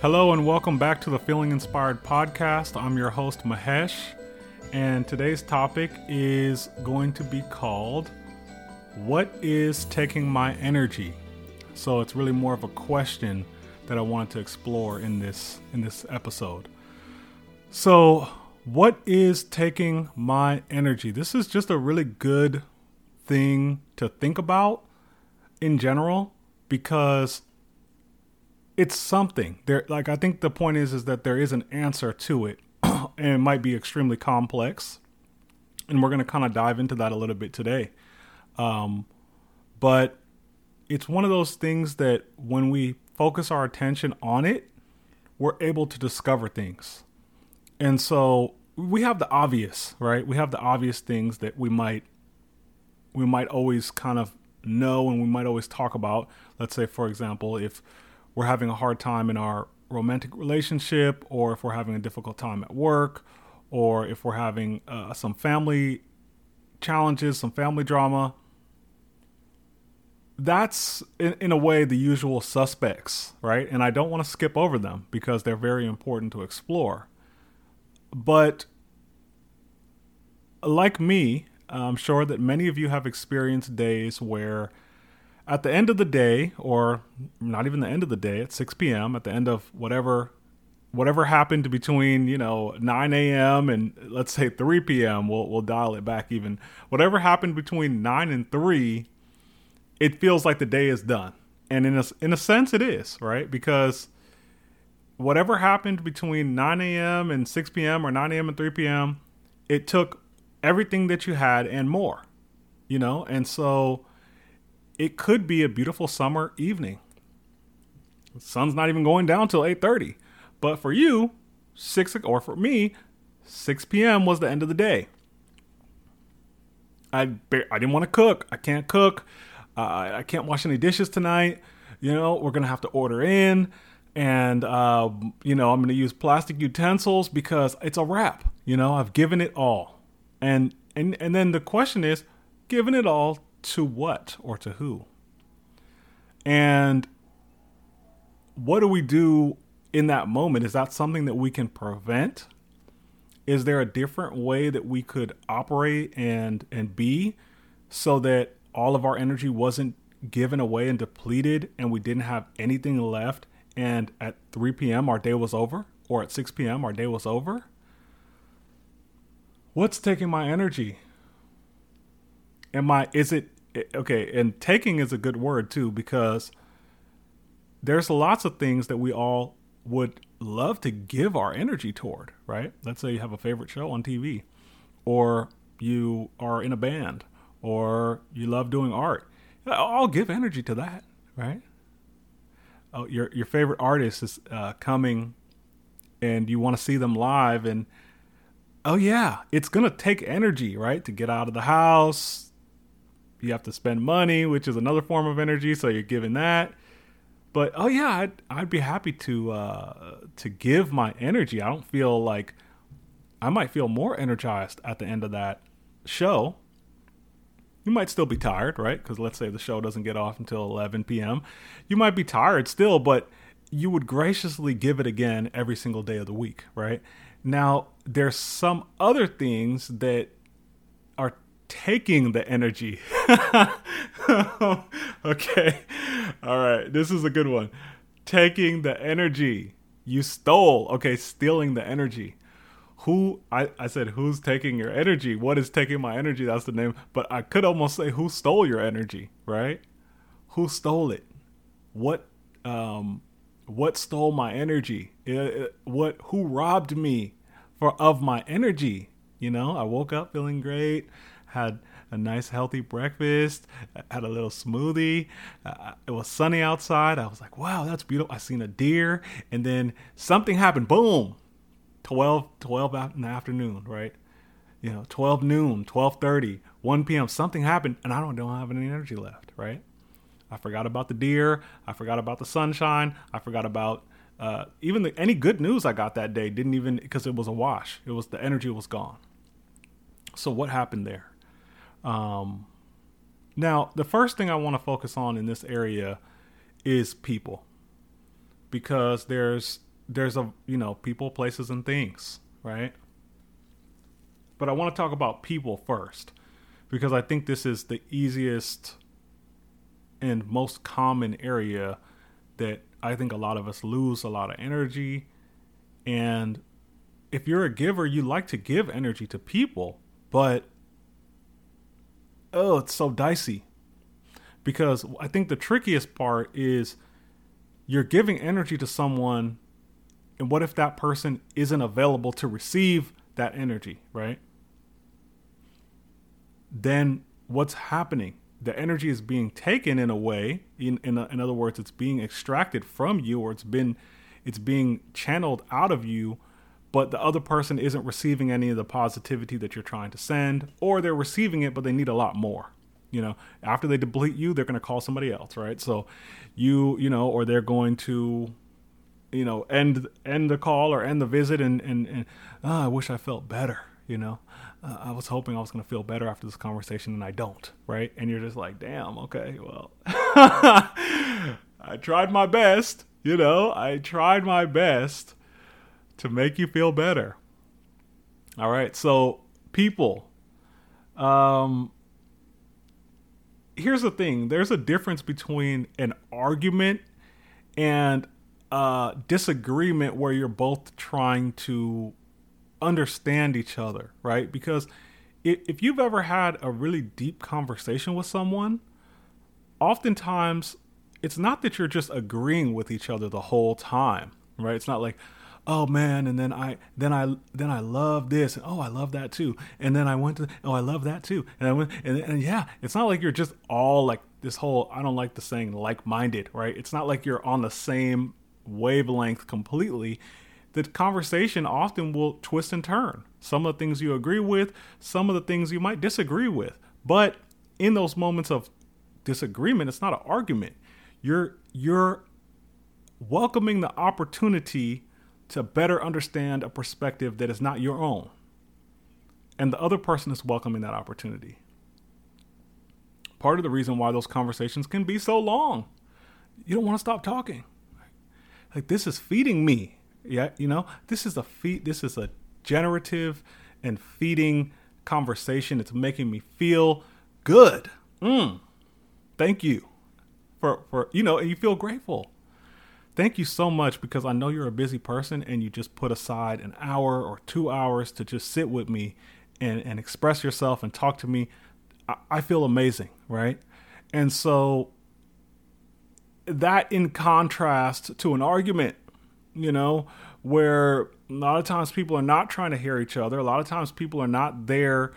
Hello and welcome back to the Feeling Inspired podcast. I'm your host, Mahesh, and today's topic is going to be called What is Taking My Energy? So it's really more of a question that I wanted to explore in this in this episode. So, what is taking my energy? This is just a really good thing to think about in general because it's something. There like i think the point is is that there is an answer to it and it might be extremely complex and we're going to kind of dive into that a little bit today. Um, but it's one of those things that when we focus our attention on it we're able to discover things. And so we have the obvious right? We have the obvious things that we might we might always kind of know and we might always talk about. Let's say for example if we're having a hard time in our romantic relationship, or if we're having a difficult time at work, or if we're having uh, some family challenges, some family drama. That's in, in a way the usual suspects, right? And I don't want to skip over them because they're very important to explore. But like me, I'm sure that many of you have experienced days where at the end of the day, or not even the end of the day, at 6 p.m., at the end of whatever whatever happened between you know 9 a.m. and let's say 3 p.m. We'll we'll dial it back even. Whatever happened between 9 and 3, it feels like the day is done, and in a in a sense, it is right because whatever happened between 9 a.m. and 6 p.m. or 9 a.m. and 3 p.m. It took everything that you had and more, you know, and so it could be a beautiful summer evening. The sun's not even going down till 8:30. But for you, 6 or for me, 6 p.m. was the end of the day. I I didn't want to cook. I can't cook. Uh, I can't wash any dishes tonight. You know, we're gonna have to order in, and uh, you know, I'm gonna use plastic utensils because it's a wrap. You know, I've given it all, and and and then the question is, given it all to what or to who? And what do we do in that moment? Is that something that we can prevent? Is there a different way that we could operate and and be so that all of our energy wasn't given away and depleted and we didn't have anything left and at 3 p.m. our day was over or at 6 p.m. our day was over? What's taking my energy? Am I is it okay, and taking is a good word too because there's lots of things that we all would love to give our energy toward, right? Let's say you have a favorite show on TV or you are in a band or you love doing art. I'll give energy to that, right? Oh, your your favorite artist is uh, coming and you want to see them live and oh yeah, it's to take energy, right? To get out of the house, you have to spend money, which is another form of energy. So you're giving that. But oh yeah, I'd I'd be happy to uh, to give my energy. I don't feel like I might feel more energized at the end of that show. You might still be tired, right? Because let's say the show doesn't get off until 11 p.m. You might be tired still, but you would graciously give it again every single day of the week, right? Now, there's some other things that taking the energy. okay. All right. This is a good one. Taking the energy. You stole. Okay, stealing the energy. Who I, I said who's taking your energy? What is taking my energy? That's the name. But I could almost say who stole your energy, right? Who stole it? What um what stole my energy? It, it, what who robbed me for of my energy? You know, I woke up feeling great had a nice healthy breakfast, had a little smoothie. Uh, it was sunny outside. I was like, wow, that's beautiful. I seen a deer. And then something happened. Boom. 12, 12 in the afternoon, right? You know, 12 noon, 12:30, 1 p.m. Something happened, and I don't don't have any energy left, right? I forgot about the deer. I forgot about the sunshine. I forgot about uh, even the, any good news I got that day. Didn't even because it was a wash. It was the energy was gone. So what happened there? Um, now, the first thing I want to focus on in this area is people, because there's there's a you know people, places, and things, right? But I want to talk about people first because I think this is the easiest and most common area that I think a lot of us lose a lot of energy. And if you're a giver, you like to give energy to people, but oh, it's so dicey. Because I think the trickiest part is you're giving energy to someone, and what if that person isn't available to receive that energy, right? Then what's happening? the energy is being taken in a way in in, in other words it's being extracted from you or it's been it's being channeled out of you but the other person isn't receiving any of the positivity that you're trying to send or they're receiving it but they need a lot more you know? After they deplete you they're going to call somebody else right? So you you know or they're going to you know end end the call or end the visit and and, and oh, i wish i felt better you know? Uh, I was hoping I was going to feel better after this conversation, and I don't, right? And you're just like, damn, okay, well, I tried my best, you know, I tried my best to make you feel better. All right, so people, um, here's the thing there's a difference between an argument and a disagreement where you're both trying to understand each other, right? Because if you've ever had a really deep conversation with someone, oftentimes it's not that you're just agreeing with each other the whole time, right? It's not like, oh man, and then I then I then I love this, and oh I love that too, and then I went to oh I love that too, and I went and, and yeah, it's not like you're just all like this whole I don't like the saying like minded, right? It's not like you're on the same wavelength completely the conversation often will twist and turn. Some of the things you agree with, some of the things you might disagree with. But in those moments of disagreement, it's not an argument. You're you're welcoming the opportunity to better understand a perspective that is not your own. And the other person is welcoming that opportunity. Part of the reason why those conversations can be so long. You don't want to stop talking. Like this is feeding me yeah, you know, this is a feed. This is a generative and feeding conversation. It's making me feel good. Mm. Thank you for for you know, and you feel grateful. Thank you so much because I know you're a busy person and you just put aside an hour or two hours to just sit with me and, and express yourself and talk to me. I, I feel amazing, right? And so that in contrast to an argument you know, where a lot of times people are not trying to hear each other. A lot of times people are not there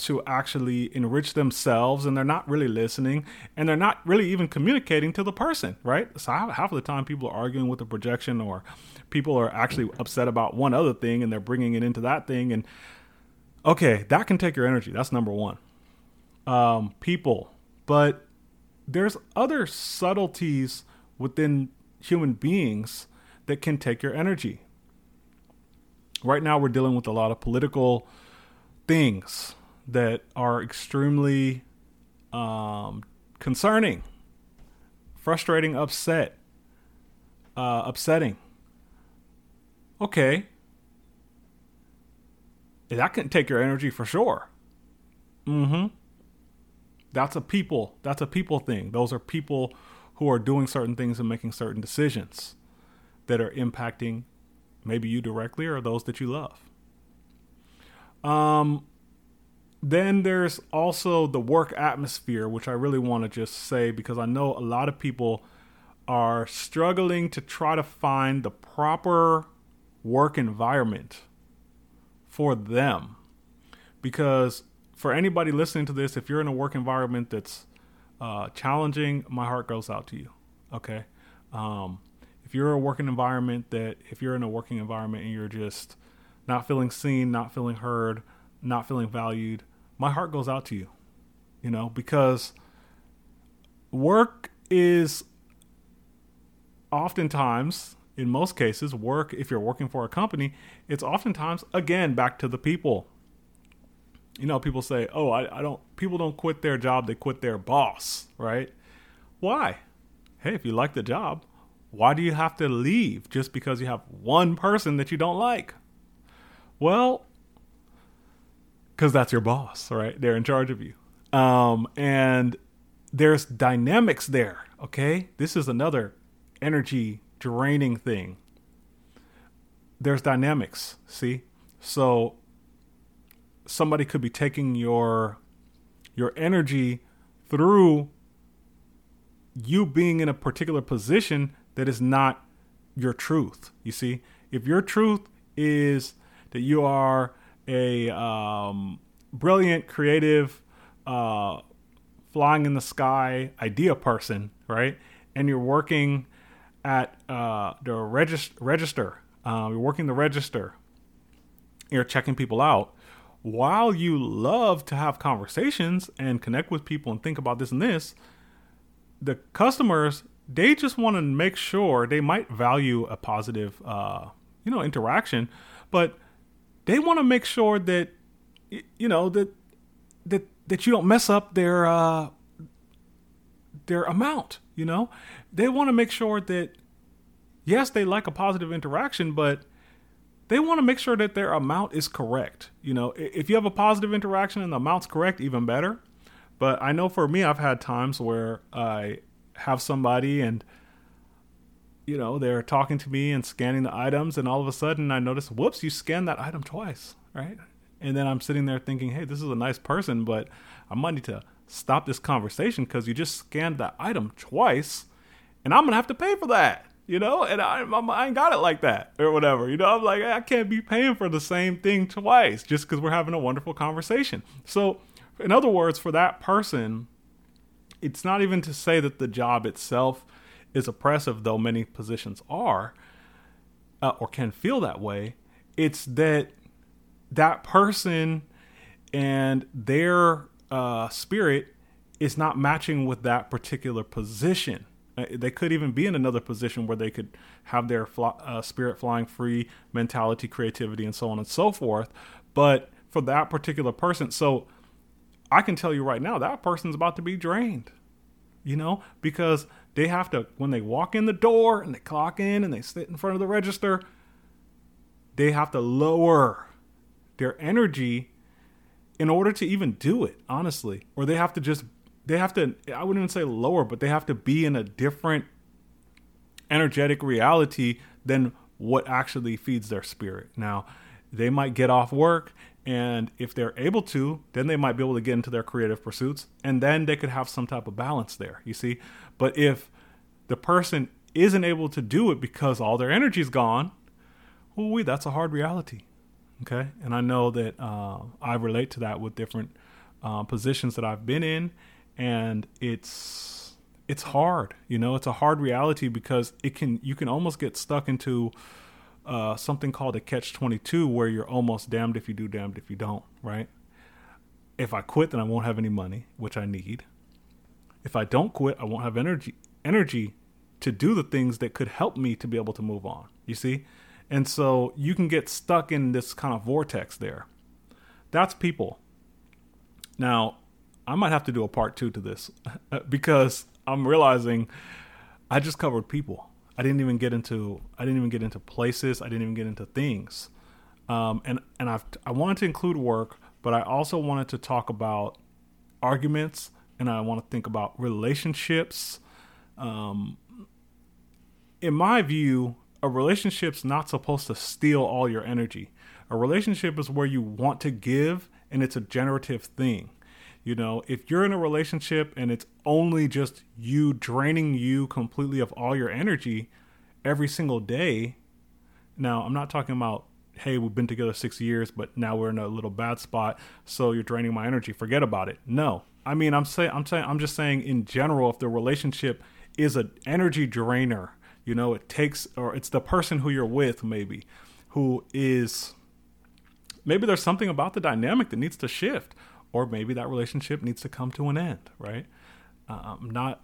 to actually enrich themselves and they're not really listening and they're not really even communicating to the person, right? So half of the time people are arguing with the projection or people are actually upset about one other thing and they're bringing it into that thing. And okay, that can take your energy. That's number one. Um, people, but there's other subtleties within human beings that can take your energy. Right now, we're dealing with a lot of political things that are extremely um, concerning, frustrating, upset, uh, upsetting. Okay, that can take your energy for sure. Mm-hmm. That's a people. That's a people thing. Those are people who are doing certain things and making certain decisions that are impacting maybe you directly or those that you love. Um, then there's also the work atmosphere, which I really want to just say because I know a lot of people are struggling to try to find the proper work environment for them. Because for anybody listening to this, if you're in a work environment that's uh, challenging, my heart goes out to you. Okay. Um, if you're a working environment that if you're in a working environment and you're just not feeling seen, not feeling heard, not feeling valued, my heart goes out to you. You know, because work is oftentimes in most cases work if you're working for a company it's oftentimes again back to the people you know people say oh I, I, don't people don't quit their job they quit their boss right why hey if you like the job Why do you have to leave just because you have one person that you don't like? Well, because that's your boss, right? They're in charge of you. Um, and there's dynamics there, okay? This is another energy draining thing. There's dynamics, see? So somebody could be taking your your energy through you being in a particular position that is not your truth. You see, if your truth is that you are a um, brilliant, creative, uh, flying in the sky idea person, right? And you're working at uh, the regist- register, uh, you're working the register, you're checking people out. While you love to have conversations and connect with people and think about this and this, the customers they just want to make sure they might value a positive, uh, you know, interaction, but they want to make sure that you know that that that you don't mess up their uh, their amount. You know, they want to make sure that yes, they like a positive interaction, but they want to make sure that their amount is correct. You know, if you have a positive interaction and the amount's correct, even better. But I know for me, I've had times where I have somebody and you know they're talking to me and scanning the items and all of a sudden i notice whoops you scanned that item twice right? And then i'm sitting there thinking hey this is a nice person but i might need to stop this conversation because you just scanned that item twice and i'm gonna have to pay for that you know? And I, I ain't got it like that or whatever you know? I'm like i can't be paying for the same thing twice just because we're having a wonderful conversation. So in other words for that person it's not even to say that the job itself is oppressive, though many positions are uh, or can feel that way. It's that that person and their uh, spirit is not matching with that particular position. Uh, they could even be in another position where they could have their uh, spirit flying free mentality, creativity, and so on and so forth. But for that particular person, so I can tell you right now that person's about to be drained, you know, because they have to, when they walk in the door and they clock in and they sit in front of the register, they have to lower their energy in order to even do it, honestly. Or they have to just, they have to, I wouldn't even say lower, but they have to be in a different energetic reality than what actually feeds their spirit. Now, they might get off work and if they're able to, then they might be able to get into their creative pursuits and then they could have some type of balance there, you see? But if the person isn't able to do it because all their energy's gone, ooh, that's a hard reality. Okay. And I know that uh, I relate to that with different uh, positions that I've been in. And it's, it's hard, you know, it's a hard reality because it can, you can almost get stuck into, uh, something called a catch 22 where you're almost damned if you do, damned if you don't, right? If I quit, then I won't have any money, which I need. If I don't quit, I won't have energy energy to do the things that could help me to be able to move on. You see? And so you can get stuck in this kind of vortex there. That's people. Now, I might have to do a part 2 to this because I'm realizing I just covered people. I didn't even get into I didn't even get into places. I didn't even get into things. Um, and and I I wanted to include work, but I also wanted to talk about arguments, and I want to think about relationships. Um, in my view, a relationship's not supposed to steal all your energy. A relationship is where you want to give, and it's a generative thing. You know, if you're in a relationship and it's only just you draining you completely of all your energy every single day, now I'm not talking about hey, we've been together 6 years, but now we're in a little bad spot, so you're draining my energy, forget about it. No. I mean, I'm saying I'm saying I'm just saying in general if the relationship is an energy drainer, you know, it takes or it's the person who you're with maybe who is maybe there's something about the dynamic that needs to shift or maybe that relationship needs to come to an end, right? Uh, I'm not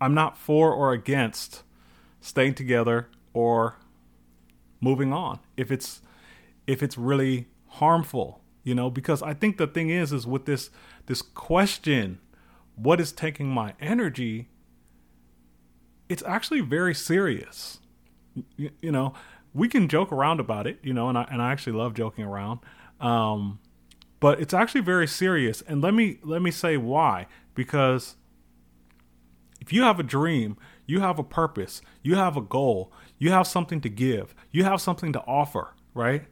I'm not for or against staying together or moving on if it's if it's really harmful, you know, because I think the thing is is with this this question, what is taking my energy? it's actually very serious. You, you, know, we can joke around about it, you know, and I and I actually love joking around. Um, but it's actually very serious. And let me let me say why. Because if you have a dream, you have a purpose, you have a goal, you have something to give, you have something to offer, right?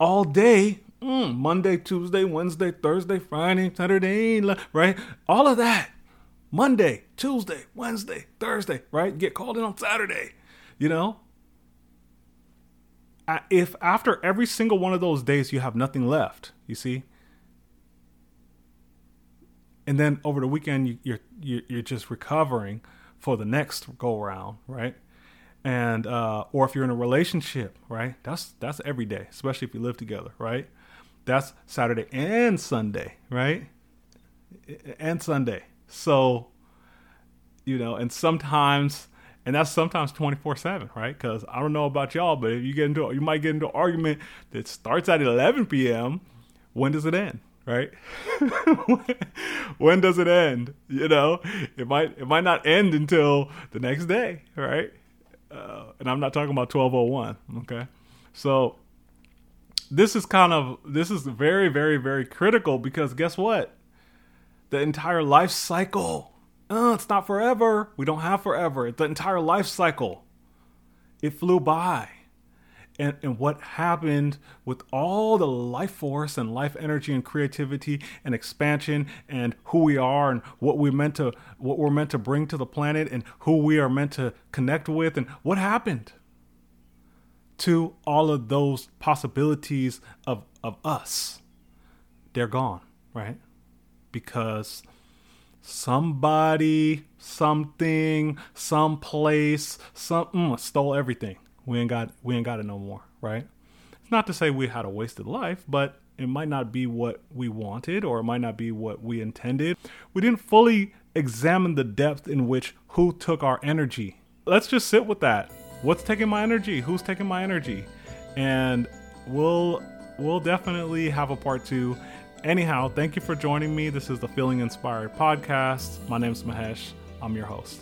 All day, mm, Monday, Tuesday, Wednesday, Thursday, Friday, Saturday, right? All of that. Monday, Tuesday, Wednesday, Thursday, right? Get called in on Saturday, you know? If after every single one of those days you have nothing left, you see, and then over the weekend you, are you're you're just recovering for the next go around, right? And uh, or if you're in a relationship, right? That's that's every day, especially if you live together, right? That's Saturday and Sunday, right? And Sunday. So, you know, and sometimes, and that's sometimes 24 7, right? Because I don't know about y'all, but if you get into, you might get into an argument that starts at 11 p.m., when does it end? Right? when does it end? You know, it might it might not end until the next day, right? Uh, and I'm not talking about 1201. Okay, so this is kind of this is very very very critical because guess what the entire life cycle uh, it's not forever. We don't have forever. The entire life cycle it flew by. And, and what happened with all the life force and life energy and creativity and expansion and who we are and what we meant to what we're meant to bring to the planet and who we are meant to connect with and what happened to all of those possibilities of, of us, they're gone, right? Because somebody, something, someplace, something mm, stole everything. We ain't got we ain't got it no more, right? It's not to say we had a wasted life, but it might not be what we wanted or it might not be what we intended. We didn't fully examine the depth in which who took our energy. Let's just sit with that what's taking my energy? Who's taking my energy? And we'll we'll definitely have a part two. Anyhow, thank you for joining me. This is the Feeling Inspired podcast. My name is Mahesh. I'm your host.